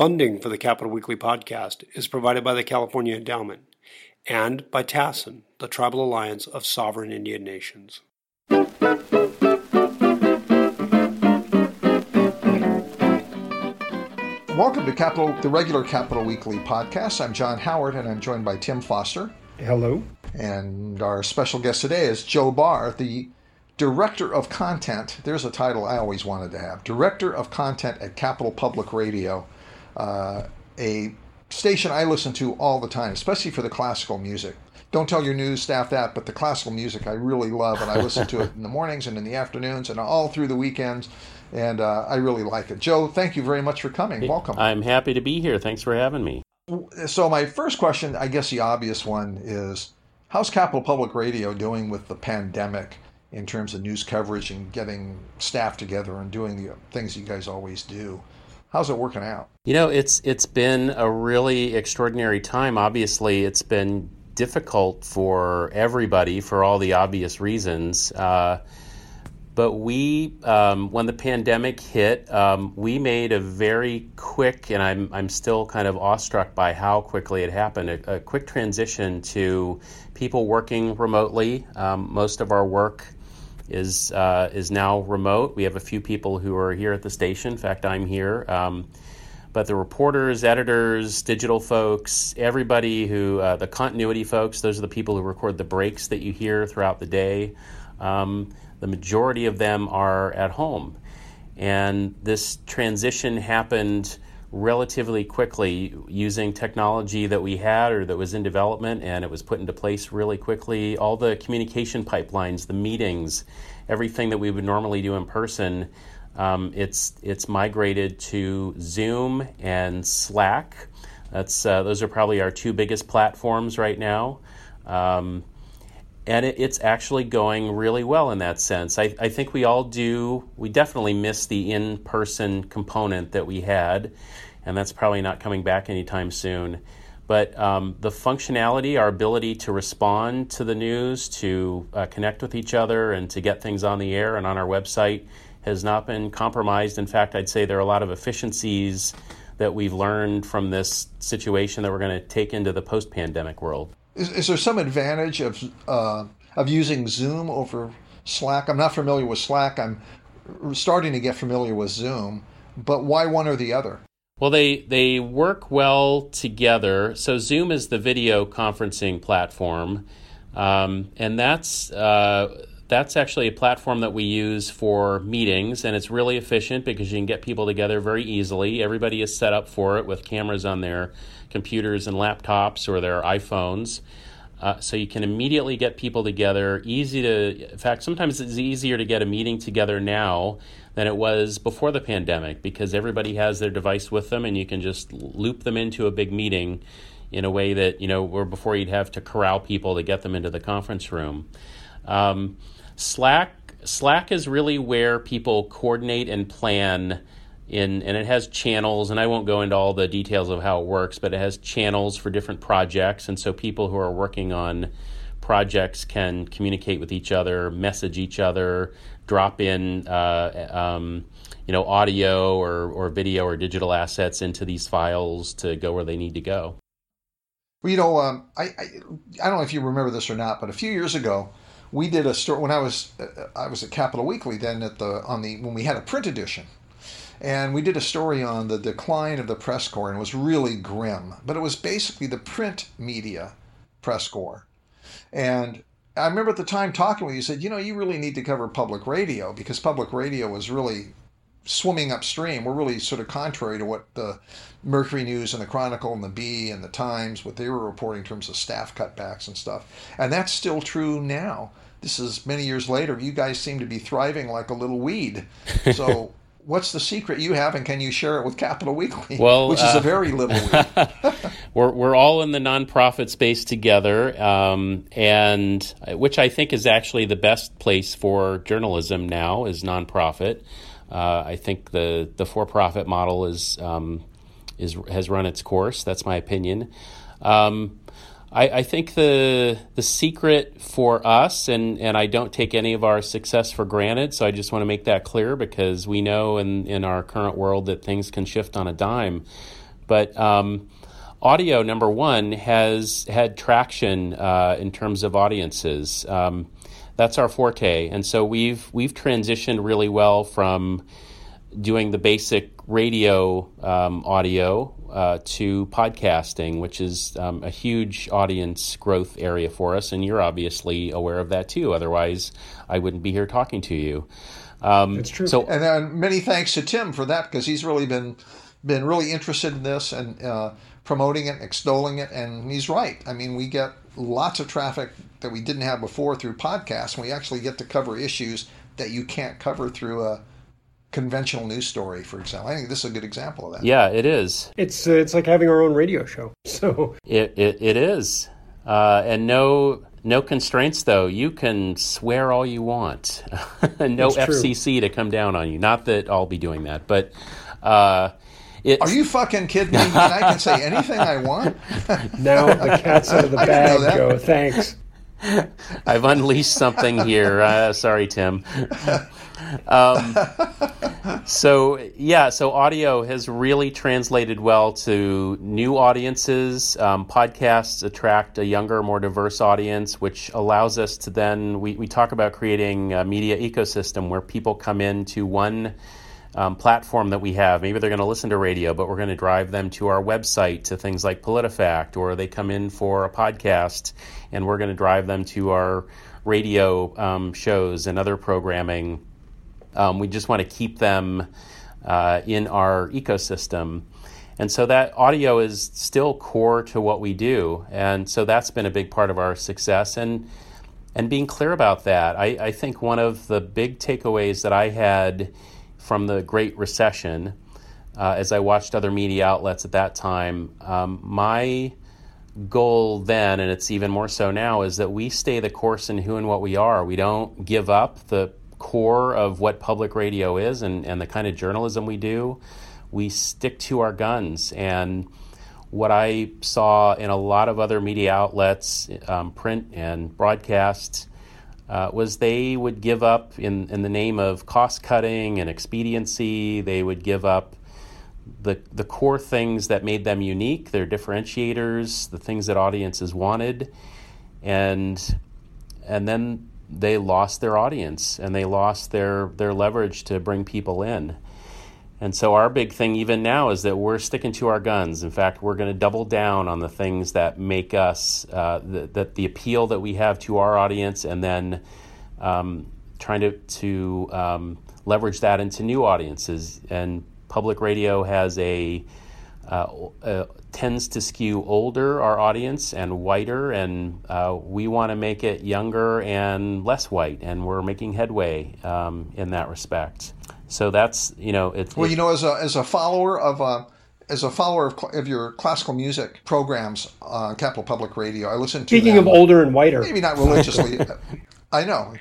Funding for the Capital Weekly podcast is provided by the California Endowment and by TASIN, the Tribal Alliance of Sovereign Indian Nations. Welcome to Capital, the regular Capital Weekly podcast. I'm John Howard, and I'm joined by Tim Foster. Hello. And our special guest today is Joe Barr, the Director of Content. There's a title I always wanted to have Director of Content at Capital Public Radio, uh, a station I listen to all the time, especially for the classical music. Don't tell your news staff that, but the classical music I really love, and I listen to it in the mornings and in the afternoons and all through the weekends and uh, I really like it. Joe, thank you very much for coming. Welcome. I'm happy to be here. Thanks for having me. So, my first question, I guess the obvious one is how's Capital Public Radio doing with the pandemic in terms of news coverage and getting staff together and doing the things you guys always do? How's it working out? You know, it's it's been a really extraordinary time. Obviously, it's been difficult for everybody for all the obvious reasons. Uh, but we, um, when the pandemic hit, um, we made a very quick, and I'm, I'm still kind of awestruck by how quickly it happened, a, a quick transition to people working remotely. Um, most of our work is, uh, is now remote. We have a few people who are here at the station. In fact, I'm here. Um, but the reporters, editors, digital folks, everybody who, uh, the continuity folks, those are the people who record the breaks that you hear throughout the day. Um, the majority of them are at home. And this transition happened relatively quickly using technology that we had or that was in development, and it was put into place really quickly. All the communication pipelines, the meetings, everything that we would normally do in person, um, it's it's migrated to Zoom and Slack. That's uh, those are probably our two biggest platforms right now. Um, and it, it's actually going really well in that sense. I, I think we all do, we definitely miss the in person component that we had, and that's probably not coming back anytime soon. But um, the functionality, our ability to respond to the news, to uh, connect with each other, and to get things on the air and on our website has not been compromised. In fact, I'd say there are a lot of efficiencies that we've learned from this situation that we're going to take into the post pandemic world. Is, is there some advantage of uh, of using Zoom over Slack? I'm not familiar with Slack. I'm starting to get familiar with Zoom, but why one or the other? Well, they they work well together. So Zoom is the video conferencing platform, um, and that's. Uh, that's actually a platform that we use for meetings, and it's really efficient because you can get people together very easily. Everybody is set up for it with cameras on their computers and laptops or their iPhones. Uh, so you can immediately get people together. Easy to, in fact, sometimes it's easier to get a meeting together now than it was before the pandemic because everybody has their device with them and you can just loop them into a big meeting in a way that, you know, where before you'd have to corral people to get them into the conference room. Um, Slack Slack is really where people coordinate and plan in and it has channels and I won't go into all the details of how it works, but it has channels for different projects and so people who are working on projects can communicate with each other, message each other, drop in uh, um, you know audio or, or video or digital assets into these files to go where they need to go. Well, you know, um, I, I I don't know if you remember this or not, but a few years ago, we did a story when I was uh, I was at Capital Weekly then at the on the when we had a print edition, and we did a story on the decline of the press corps and it was really grim, but it was basically the print media press corps, and I remember at the time talking with you, you said, you know, you really need to cover public radio because public radio was really swimming upstream. We're really sort of contrary to what the Mercury News and the Chronicle and the Bee and the Times, what they were reporting in terms of staff cutbacks and stuff. And that's still true now. This is many years later. You guys seem to be thriving like a little weed. So, what's the secret you have, and can you share it with Capital Weekly? Well, which is uh, a very little we're we're all in the nonprofit space together, um, and which I think is actually the best place for journalism now is nonprofit. Uh, I think the the for profit model is um, is has run its course. That's my opinion. Um, I, I, think the the secret for us, and, and I don't take any of our success for granted, so I just want to make that clear because we know in, in our current world that things can shift on a dime. But um, audio, number one, has had traction uh, in terms of audiences. Um, that's our forte, and so we've we've transitioned really well from doing the basic radio um, audio uh, to podcasting, which is um, a huge audience growth area for us, and you're obviously aware of that too. Otherwise, I wouldn't be here talking to you. Um, That's true. So, and then many thanks to Tim for that because he's really been been really interested in this and uh, promoting it, extolling it, and he's right. I mean, we get lots of traffic that we didn't have before through podcasts, and we actually get to cover issues that you can't cover through a conventional news story, for example. I think this is a good example of that. Yeah, it is. It's uh, it's like having our own radio show. So it it, it is, uh, and no no constraints though. You can swear all you want. no FCC to come down on you. Not that I'll be doing that, but. Uh, Are you fucking kidding me? I can say anything I want. now the cat's out of the bag, Joe. Thanks. I've unleashed something here. Uh, sorry, Tim. Um, so yeah, so audio has really translated well to new audiences. Um, podcasts attract a younger, more diverse audience, which allows us to then we, we talk about creating a media ecosystem where people come into one. Um, platform that we have. Maybe they're going to listen to radio, but we're going to drive them to our website to things like PolitiFact, or they come in for a podcast, and we're going to drive them to our radio um, shows and other programming um, we just want to keep them uh, in our ecosystem. And so that audio is still core to what we do. And so that's been a big part of our success. And, and being clear about that, I, I think one of the big takeaways that I had from the Great Recession, uh, as I watched other media outlets at that time, um, my goal then, and it's even more so now, is that we stay the course in who and what we are. We don't give up the core of what public radio is and, and the kind of journalism we do, we stick to our guns. And what I saw in a lot of other media outlets, um, print and broadcast, uh, was they would give up in, in the name of cost cutting and expediency, they would give up the, the core things that made them unique, their differentiators, the things that audiences wanted. And, and then they lost their audience and they lost their, their leverage to bring people in. And so, our big thing, even now, is that we're sticking to our guns. In fact, we're going to double down on the things that make us, uh, the, that the appeal that we have to our audience, and then um, trying to, to um, leverage that into new audiences. And public radio has a, tends to skew older, our audience, and whiter, and uh, we want to make it younger and less white, and we're making headway um, in that respect. So that's you know it's Well, you know, as a as a follower of. Uh, as a follower of, of your classical music programs on Capital Public Radio, I listen to. Speaking them, of older and whiter, maybe not religiously. I know.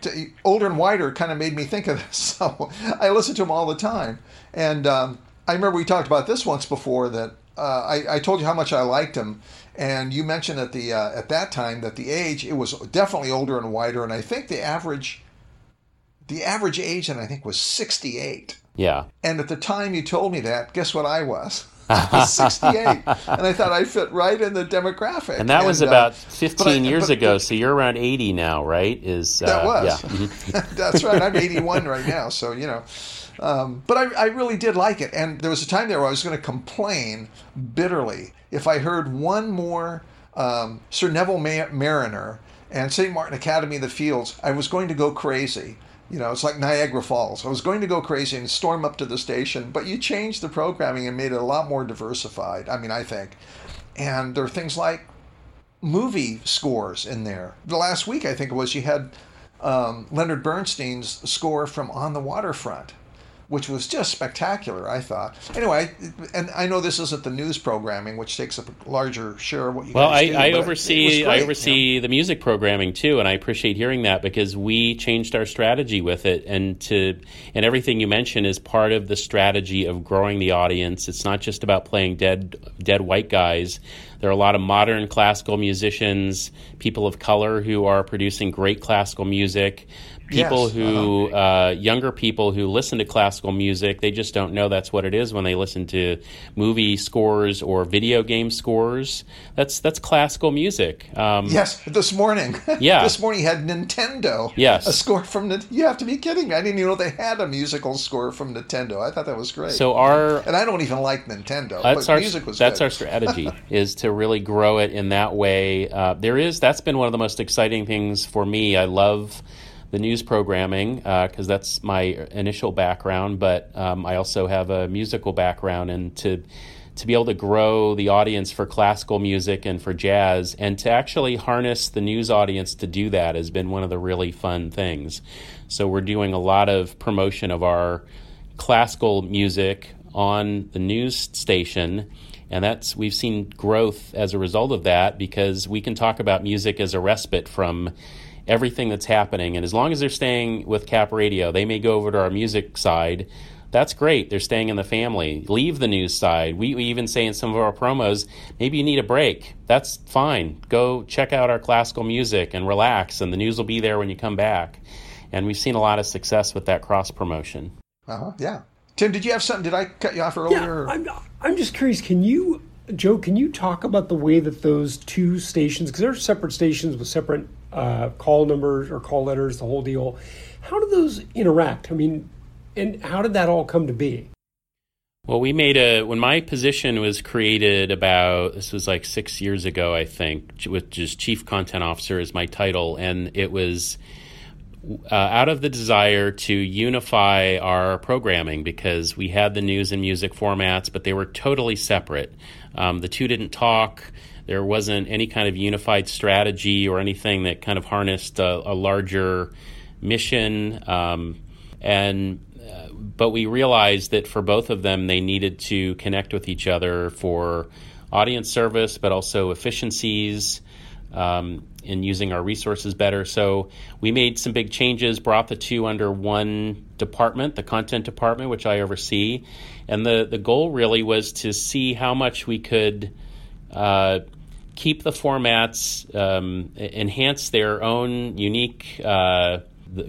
Older and whiter kind of made me think of this. So I listen to them all the time. And um, I remember we talked about this once before that uh, I, I, told you how much I liked him, and you mentioned at the uh, at that time that the age it was definitely older and wider, and I think the average the average age, and I think was sixty eight. Yeah. And at the time you told me that, guess what I was? I was 68, and I thought I fit right in the demographic. And that and, was uh, about 15 I, years but, ago, so you're around 80 now, right? Is that was? Yeah. Mm-hmm. That's right. I'm 81 right now, so you know. Um, but I, I really did like it. And there was a time there where I was going to complain bitterly if I heard one more um, Sir Neville Marriner and St. Martin Academy of the Fields, I was going to go crazy. You know, it's like Niagara Falls. I was going to go crazy and storm up to the station, but you changed the programming and made it a lot more diversified. I mean, I think. And there are things like movie scores in there. The last week, I think it was, you had um, Leonard Bernstein's score from On the Waterfront which was just spectacular, I thought. Anyway, and I know this isn't the news programming, which takes up a larger share of what you well, I, do, I oversee great, I oversee you know? the music programming too, and I appreciate hearing that because we changed our strategy with it, and to and everything you mentioned is part of the strategy of growing the audience. It's not just about playing dead dead white guys. There are a lot of modern classical musicians, people of color who are producing great classical music people Yes, who uh, younger people who listen to classical music they just don't know that's what it is when they listen to movie scores or video game scores that's that's classical music um, Yes, this morning. Yeah. this morning had Nintendo. Yes. A score from the. You have to be kidding me. I didn't even know they had a musical score from Nintendo. I thought that was great. so our and I don't even like Nintendo. that's but our music was that's good. our strategy is to really grow it in that way. Uh, there is that's been one of the most exciting things for me. I love the news programming because that's my initial background, but um, I also have a musical background, and to to be able to grow the audience for classical music and for jazz, and to actually harness the news audience to do that has been one of the really fun things. So we're doing a lot of promotion of our classical music on the news station and that's we've seen growth as a result of that because we can talk about music as a respite from everything that's happening and as long as they're staying with cap radio they may go over to our music side that's great they're staying in the family leave the news side we, we even say in some of our promos maybe you need a break that's fine go check out our classical music and relax and the news will be there when you come back and we've seen a lot of success with that cross promotion Uh-huh. Yeah. Tim, did you have something? Did I cut you off earlier? Yeah, I'm, I'm just curious. Can you, Joe, can you talk about the way that those two stations, because they're separate stations with separate uh, call numbers or call letters, the whole deal. How do those interact? I mean, and how did that all come to be? Well, we made a when my position was created about this was like six years ago, I think, which is chief content officer is my title, and it was uh, out of the desire to unify our programming because we had the news and music formats, but they were totally separate. Um, the two didn't talk. There wasn't any kind of unified strategy or anything that kind of harnessed a, a larger mission. Um, and uh, but we realized that for both of them, they needed to connect with each other for audience service, but also efficiencies um, in using our resources better. So we made some big changes, brought the two under one department, the content department, which I oversee. And the, the goal really was to see how much we could uh, keep the formats, um, enhance their own unique uh,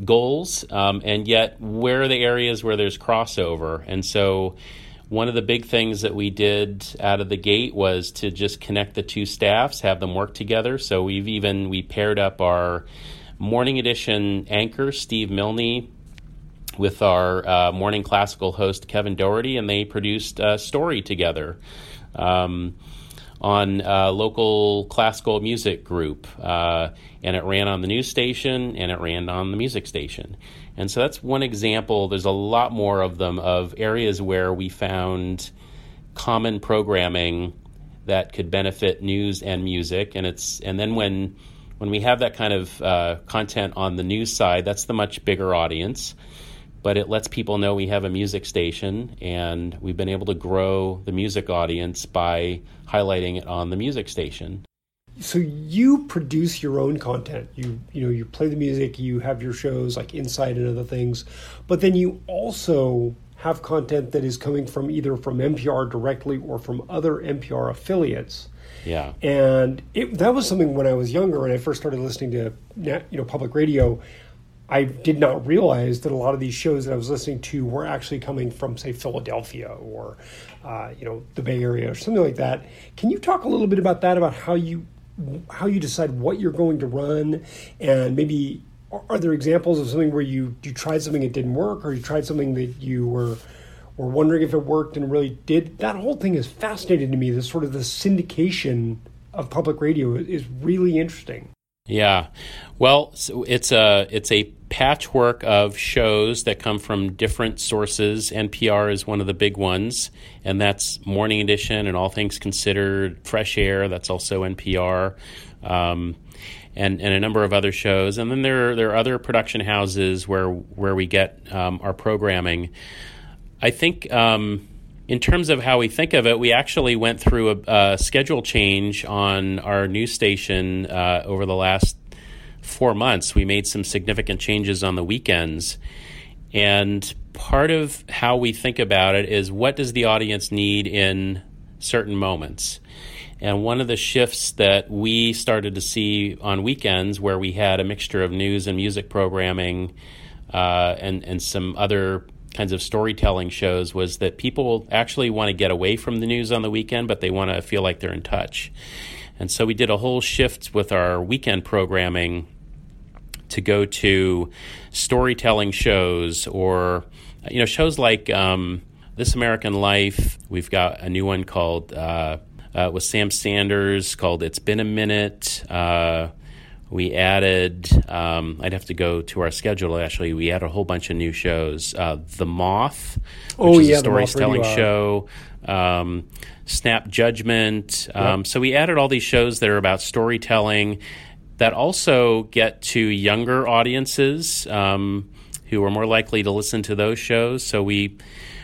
goals, um, and yet where are the areas where there's crossover. And so one of the big things that we did out of the gate was to just connect the two staffs, have them work together. So we've even we paired up our morning edition anchor Steve Milne with our uh, morning classical host Kevin Doherty, and they produced a story together. Um, on a local classical music group, uh, and it ran on the news station and it ran on the music station. And so that's one example. There's a lot more of them of areas where we found common programming that could benefit news and music. And it's and then when when we have that kind of uh, content on the news side, that's the much bigger audience. But it lets people know we have a music station, and we've been able to grow the music audience by highlighting it on the music station. So you produce your own content. You you know you play the music. You have your shows like Insight and other things, but then you also have content that is coming from either from NPR directly or from other NPR affiliates. Yeah. And it, that was something when I was younger and I first started listening to you know public radio. I did not realize that a lot of these shows that I was listening to were actually coming from, say, Philadelphia or, uh, you know, the Bay Area or something like that. Can you talk a little bit about that? About how you how you decide what you're going to run, and maybe are there examples of something where you you tried something that didn't work, or you tried something that you were were wondering if it worked and really did? That whole thing is fascinating to me. This sort of the syndication of public radio is really interesting. Yeah, well, it's a it's a patchwork of shows that come from different sources. NPR is one of the big ones, and that's Morning Edition and All Things Considered, Fresh Air. That's also NPR, um, and and a number of other shows. And then there there are other production houses where where we get um, our programming. I think. Um, in terms of how we think of it, we actually went through a, a schedule change on our news station uh, over the last four months. We made some significant changes on the weekends. And part of how we think about it is what does the audience need in certain moments. And one of the shifts that we started to see on weekends, where we had a mixture of news and music programming uh, and, and some other kinds of storytelling shows, was that people actually want to get away from the news on the weekend, but they want to feel like they're in touch. And so we did a whole shift with our weekend programming to go to storytelling shows or you know shows like um, This American Life. We've got a new one called uh, uh, with Sam Sanders called It's Been a Minute. Uh, we added, um, I'd have to go to our schedule actually. We added a whole bunch of new shows. Uh, the Moth, which oh, is yeah, a storytelling show. Um, Snap Judgment. Um, Yep. So we added all these shows that are about storytelling that also get to younger audiences um, who are more likely to listen to those shows. So we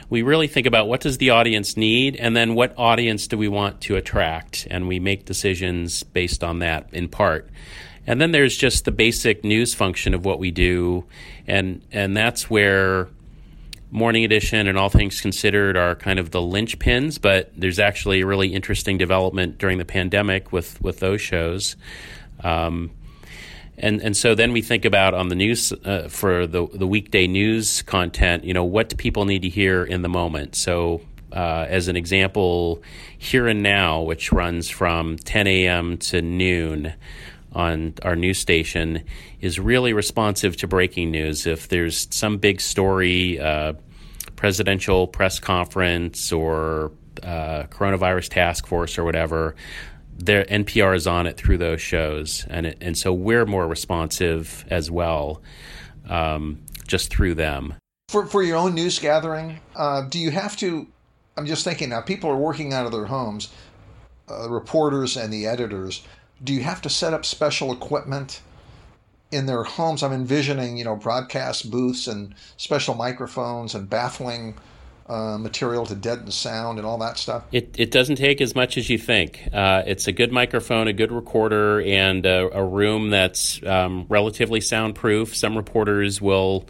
we really think about what does the audience need and then what audience do we want to attract and we make decisions based on that in part and then there's just the basic news function of what we do and and that's where morning edition and all things considered are kind of the linchpins but there's actually a really interesting development during the pandemic with with those shows um, and and so then we think about on the news uh, for the the weekday news content. You know, what do people need to hear in the moment? So. Uh, as an example, Here and Now, which runs from 10 a.m. to noon on our news station, is really responsive to breaking news. If there's some big story, uh, presidential press conference or uh, coronavirus task force or whatever, their NPR is on it through those shows, and it, and so we're more responsive as well, um, just through them. For, for your own news gathering, uh, do you have to? I'm just thinking now, people are working out of their homes, uh, reporters and the editors. Do you have to set up special equipment in their homes? I'm envisioning, you know, broadcast booths and special microphones and baffling uh, material to deaden sound and all that stuff. It, it doesn't take as much as you think. Uh, it's a good microphone, a good recorder, and a, a room that's um, relatively soundproof. Some reporters will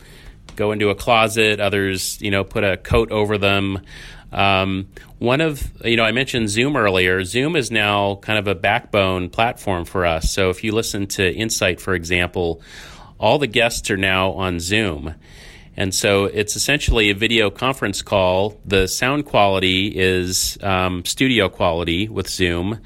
go into a closet, others, you know, put a coat over them. Um, one of, you know, I mentioned Zoom earlier. Zoom is now kind of a backbone platform for us. So if you listen to Insight, for example, all the guests are now on Zoom. And so it's essentially a video conference call. The sound quality is um, studio quality with Zoom.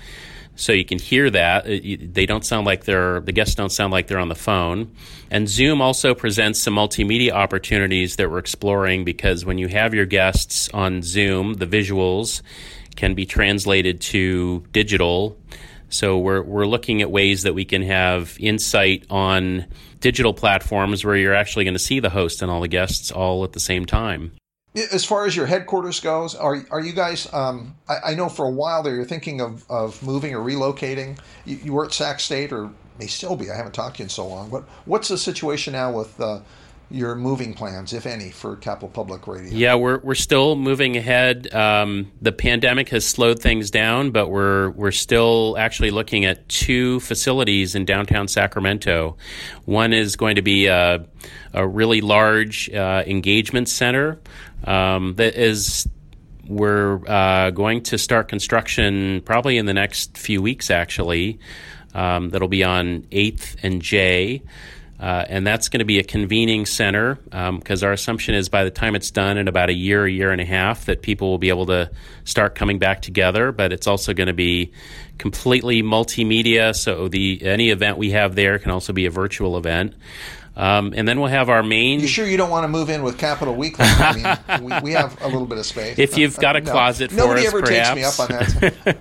So you can hear that. Uh, they don't sound like they're, the guests don't sound like they're on the phone. And Zoom also presents some multimedia opportunities that we're exploring because when you have your guests on Zoom, the visuals can be translated to digital. So we're, we're looking at ways that we can have insight on digital platforms where you're actually going to see the host and all the guests all at the same time. As far as your headquarters goes, are are you guys? Um, I, I, know for a while there you're thinking of, of moving or relocating. You, you, were at Sac State, or may still be. I haven't talked to you in so long. But what's the situation now with uh, your moving plans, if any, for Capital Public Radio? Yeah, we're we're still moving ahead. Um, the pandemic has slowed things down, but we're we're still actually looking at two facilities in downtown Sacramento. One is going to be a, a really large uh, engagement center um, that is we're uh, going to start construction probably in the next few weeks actually um, that'll be on 8th and j uh, and that's going to be a convening center because um, our assumption is by the time it's done in about a year, a year and a half, that people will be able to start coming back together. But it's also going to be completely multimedia, so the any event we have there can also be a virtual event. Um, and then we'll have our main. You sure you don't want to move in with Capital Weekly? I mean, we, we, have a little bit of space. If you've got a closet no, for nobody us, ever perhaps. takes me up on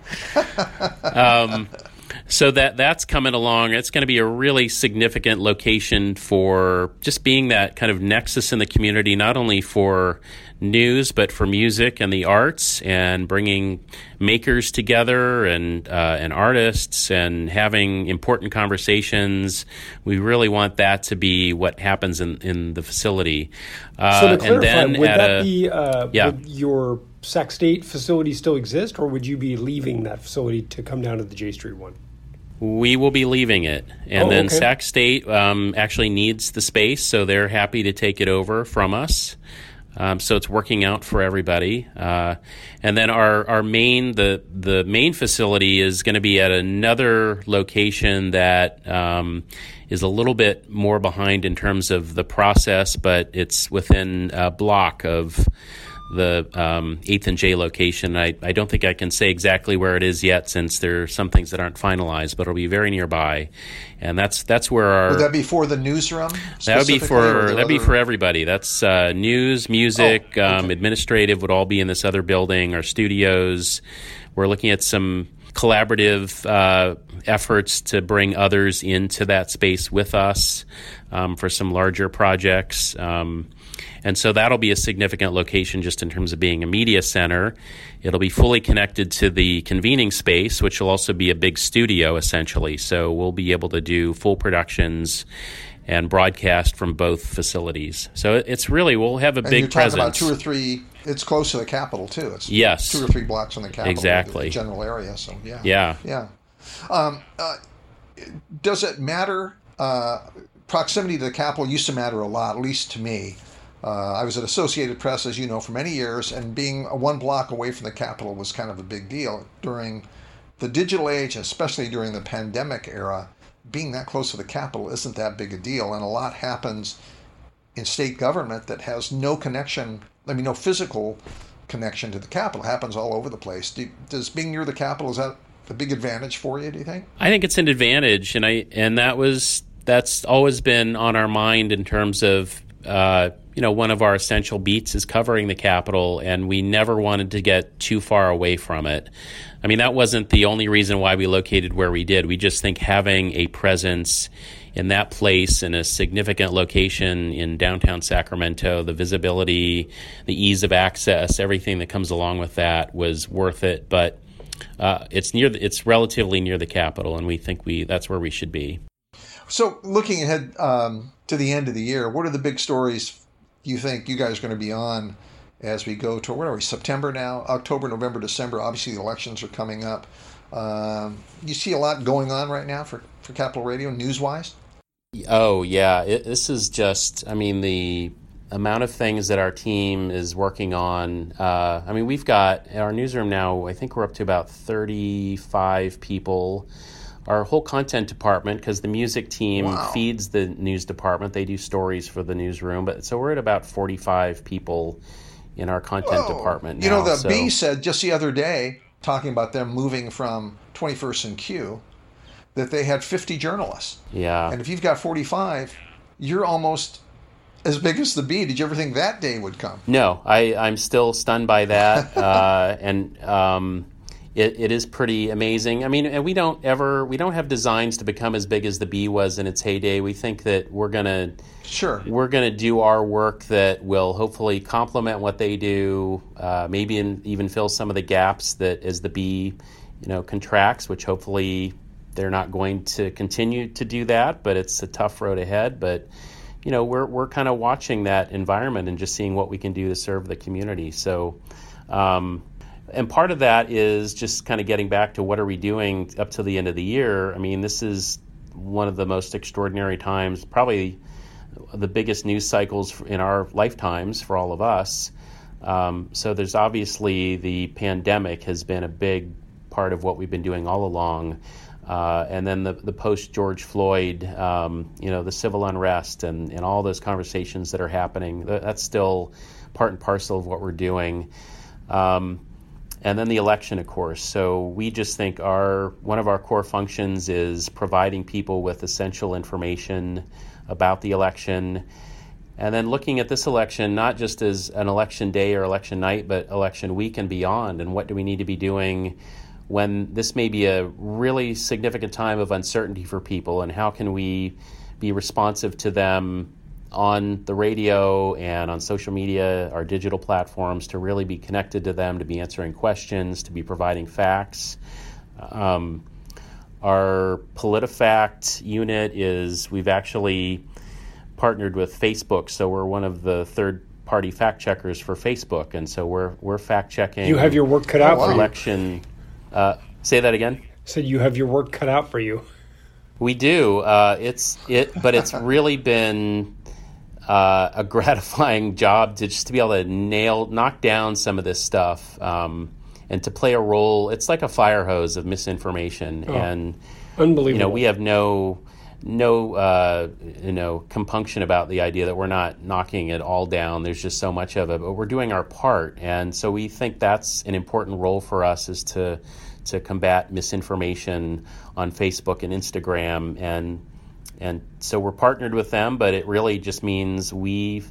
that. um, so that that's coming along. It's going to be a really significant location for just being that kind of nexus in the community, not only for news but for music and the arts, and bringing makers together and uh, and artists and having important conversations. We really want that to be what happens in in the facility. Uh, so to clarify, would that a, be uh, yeah. would your Sac State facility still exist, or would you be leaving that facility to come down to the J Street one? We will be leaving it. And oh, then okay. Sac State um, actually needs the space, so they're happy to take it over from us. Um, so it's working out for everybody. Uh, and then our, our main the the main facility is going to be at another location that um, is a little bit more behind in terms of the process, but it's within a block of the um, 8th and J location. I, I don't think I can say exactly where it is yet since there are some things that aren't finalized, but it'll be very nearby. And that's that's where our would that be for the newsroom? That would be for that'd be for everybody. That's uh, news, music, oh, okay. um, administrative would all be in this other building. Our studios. We're looking at some collaborative uh, efforts to bring others into that space with us um, for some larger projects. Um, and so that'll be a significant location just in terms of being a media center. It'll be fully connected to the convening space, which will also be a big studio essentially. So we'll be able to do full productions and broadcast from both facilities. So it's really we'll have a and big you're presence. About two or three. It's close to the Capitol too. It's yes, two or three blocks from the Capitol. Exactly, general area. So yeah, yeah, yeah. Um, uh, does it matter? Uh, proximity to the Capitol used to matter a lot, at least to me. Uh, I was at Associated Press, as you know, for many years, and being one block away from the Capitol was kind of a big deal. During the digital age, especially during the pandemic era, being that close to the Capitol isn't that big a deal. And a lot happens in state government that has no connection, I mean, no physical connection to the Capitol. It happens all over the place. Do, does being near the Capitol, is that a big advantage for you, do you think? I think it's an advantage. And, I, and that was, that's always been on our mind in terms of, uh, you know, one of our essential beats is covering the Capitol, and we never wanted to get too far away from it. I mean, that wasn't the only reason why we located where we did. We just think having a presence in that place in a significant location in downtown Sacramento, the visibility, the ease of access, everything that comes along with that was worth it. But uh, it's near, the, it's relatively near the Capitol, and we think we that's where we should be. So, looking ahead um, to the end of the year, what are the big stories you think you guys are going to be on as we go to where are we September now? October November December obviously the elections are coming up. Um, you see a lot going on right now for for Capital Radio news wise oh yeah. It, this is just I mean the amount of things that our team is working on uh, I mean we've got our newsroom now I think we're up to about 35 people our whole content department because the music team wow. feeds the news department. They do stories for the newsroom, but so we're at about forty five people in our content Whoa. department. Now, you know, the so. Bee said just the other day talking about them moving from Twenty First and Q that they had fifty journalists. Yeah, and if you've got forty five, you're almost as big as the bee. Did you ever think that day would come? No, I, I'm still stunned by that. uh, and um, it, it is pretty amazing. I mean, and we don't ever we don't have designs to become as big as the bee was in its heyday. We think that we're gonna sure we're gonna do our work that will hopefully complement what they do, uh, maybe in, even fill some of the gaps that as the bee you know contracts, which hopefully they're not going to continue to do that. But it's a tough road ahead. But you know we're we're kind of watching that environment and just seeing what we can do to serve the community. So. Um, and part of that is just kind of getting back to what are we doing up to the end of the year. I mean, this is one of the most extraordinary times, probably the biggest news cycles in our lifetimes for all of us. Um, so there's obviously the pandemic has been a big part of what we've been doing all along. Uh, and then the, the post George Floyd, um, you know, the civil unrest and, and all those conversations that are happening, that's still part and parcel of what we're doing. Um, and then the election, of course. So we just think our one of our core functions is providing people with essential information about the election, and then looking at this election not just as an election day or election night, but election week and beyond. And what do we need to be doing when this may be a really significant time of uncertainty for people, and how can we be responsive to them on the radio and on social media, our digital platforms, to really be connected to them, to be answering questions, to be providing facts. Um, our PolitiFact unit is, we've actually partnered with Facebook, so we're one of the third party fact checkers for Facebook, and so we're, we're fact checking. You have your work cut out for election. Uh, say that again? Said so you have your work cut out for you. We do. Uh, it's it, but it's really been uh, a gratifying job to just to be able to nail, knock down some of this stuff, um, and to play a role. It's like a fire hose of misinformation, oh, and unbelievable. You know, we have no no uh, you know compunction about the idea that we're not knocking it all down. There's just so much of it, but we're doing our part, and so we think that's an important role for us is to to combat misinformation on Facebook and Instagram, and and so we're partnered with them, but it really just means we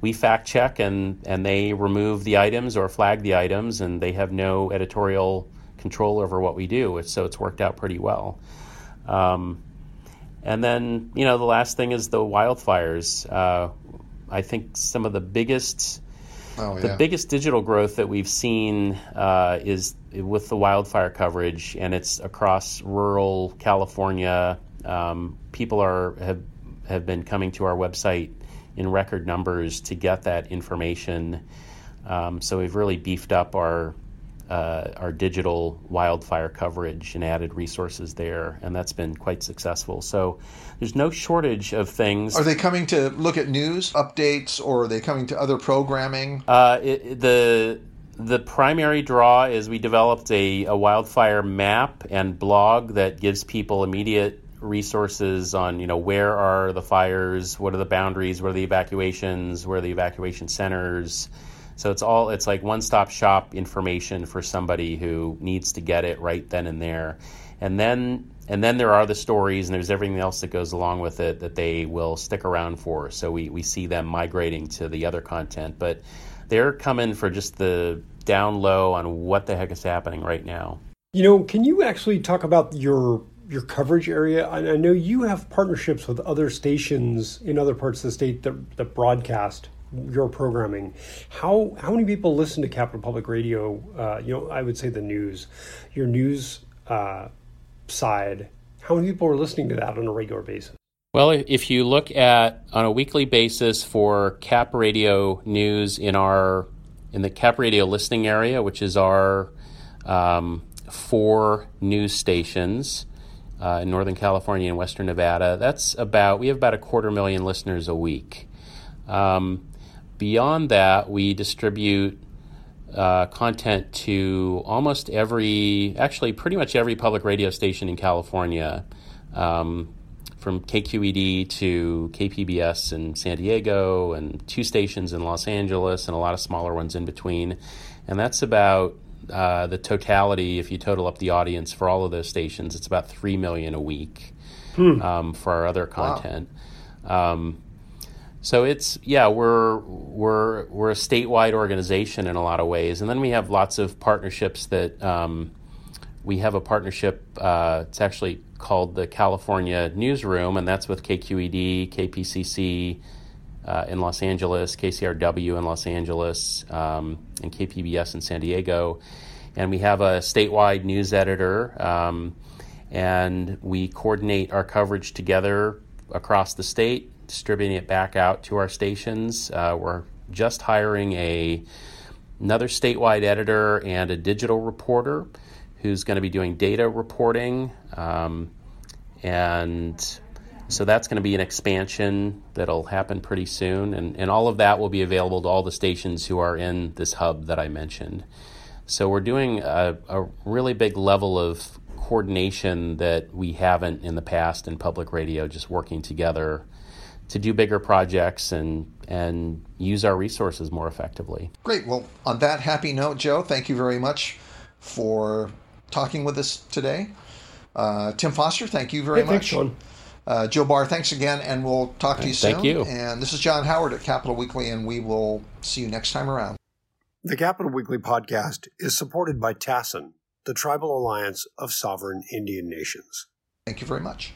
we fact check and and they remove the items or flag the items, and they have no editorial control over what we do. So it's worked out pretty well. Um, and then, you know, the last thing is the wildfires. Uh, I think some of the biggest, oh, yeah. the biggest digital growth that we've seen uh, is with the wildfire coverage, and it's across rural California. Um, people are have have been coming to our website in record numbers to get that information. Um, so we've really beefed up our uh, our digital wildfire coverage and added resources there, and that's been quite successful. So there's no shortage of things. Are they coming to look at news updates, or are they coming to other programming? Uh, it, the the primary draw is we developed a, a wildfire map and blog that gives people immediate resources on you know where are the fires, what are the boundaries, what are the evacuations, where are the evacuation centers so it's all it's like one stop shop information for somebody who needs to get it right then and there. And then and then there are the stories and there's everything else that goes along with it that they will stick around for. So we, we see them migrating to the other content. But they're coming for just the down low on what the heck is happening right now. You know, can you actually talk about your your coverage area? I, I know you have partnerships with other stations in other parts of the state that, that broadcast your programming. How how many people listen to Capital Public Radio? Uh, you know, I would say the news, your news uh, side. How many people are listening to that on a regular basis? Well, if you look at on a weekly basis for Cap Radio news in our in the Cap Radio listening area, which is our um, four news stations uh, in Northern California and Western Nevada, that's about we have about a quarter million listeners a week. Um, Beyond that, we distribute uh, content to almost every, actually, pretty much every public radio station in California, um, from KQED to KPBS in San Diego, and two stations in Los Angeles, and a lot of smaller ones in between. And that's about uh, the totality, if you total up the audience for all of those stations, it's about 3 million a week hmm. um, for our other content. Wow. Um, so it's yeah, we're we're we're a statewide organization in a lot of ways, and then we have lots of partnerships that um, we have a partnership. Uh, it's actually called the California Newsroom, and that's with KQED, KPCC uh, in Los Angeles, KCRW in Los Angeles, um, and KPBS in San Diego. And we have a statewide news editor, um, and we coordinate our coverage together across the state distributing it back out to our stations. Uh, we're just hiring a another statewide editor and a digital reporter who's going to be doing data reporting. Um, and so that's going to be an expansion that'll happen pretty soon. And, and all of that will be available to all the stations who are in this hub that I mentioned. So we're doing a, a really big level of coordination that we haven't in the past in public radio, just working together to do bigger projects and and use our resources more effectively. Great. Well, on that happy note, Joe, thank you very much for talking with us today. Uh, Tim Foster, thank you very hey, much. Thanks, uh, Joe Barr, thanks again, and we'll talk to you soon. Thank you. And this is John Howard at Capital Weekly, and we will see you next time around. The Capital Weekly podcast is supported by TASIN, the Tribal Alliance of Sovereign Indian Nations. Thank you very much.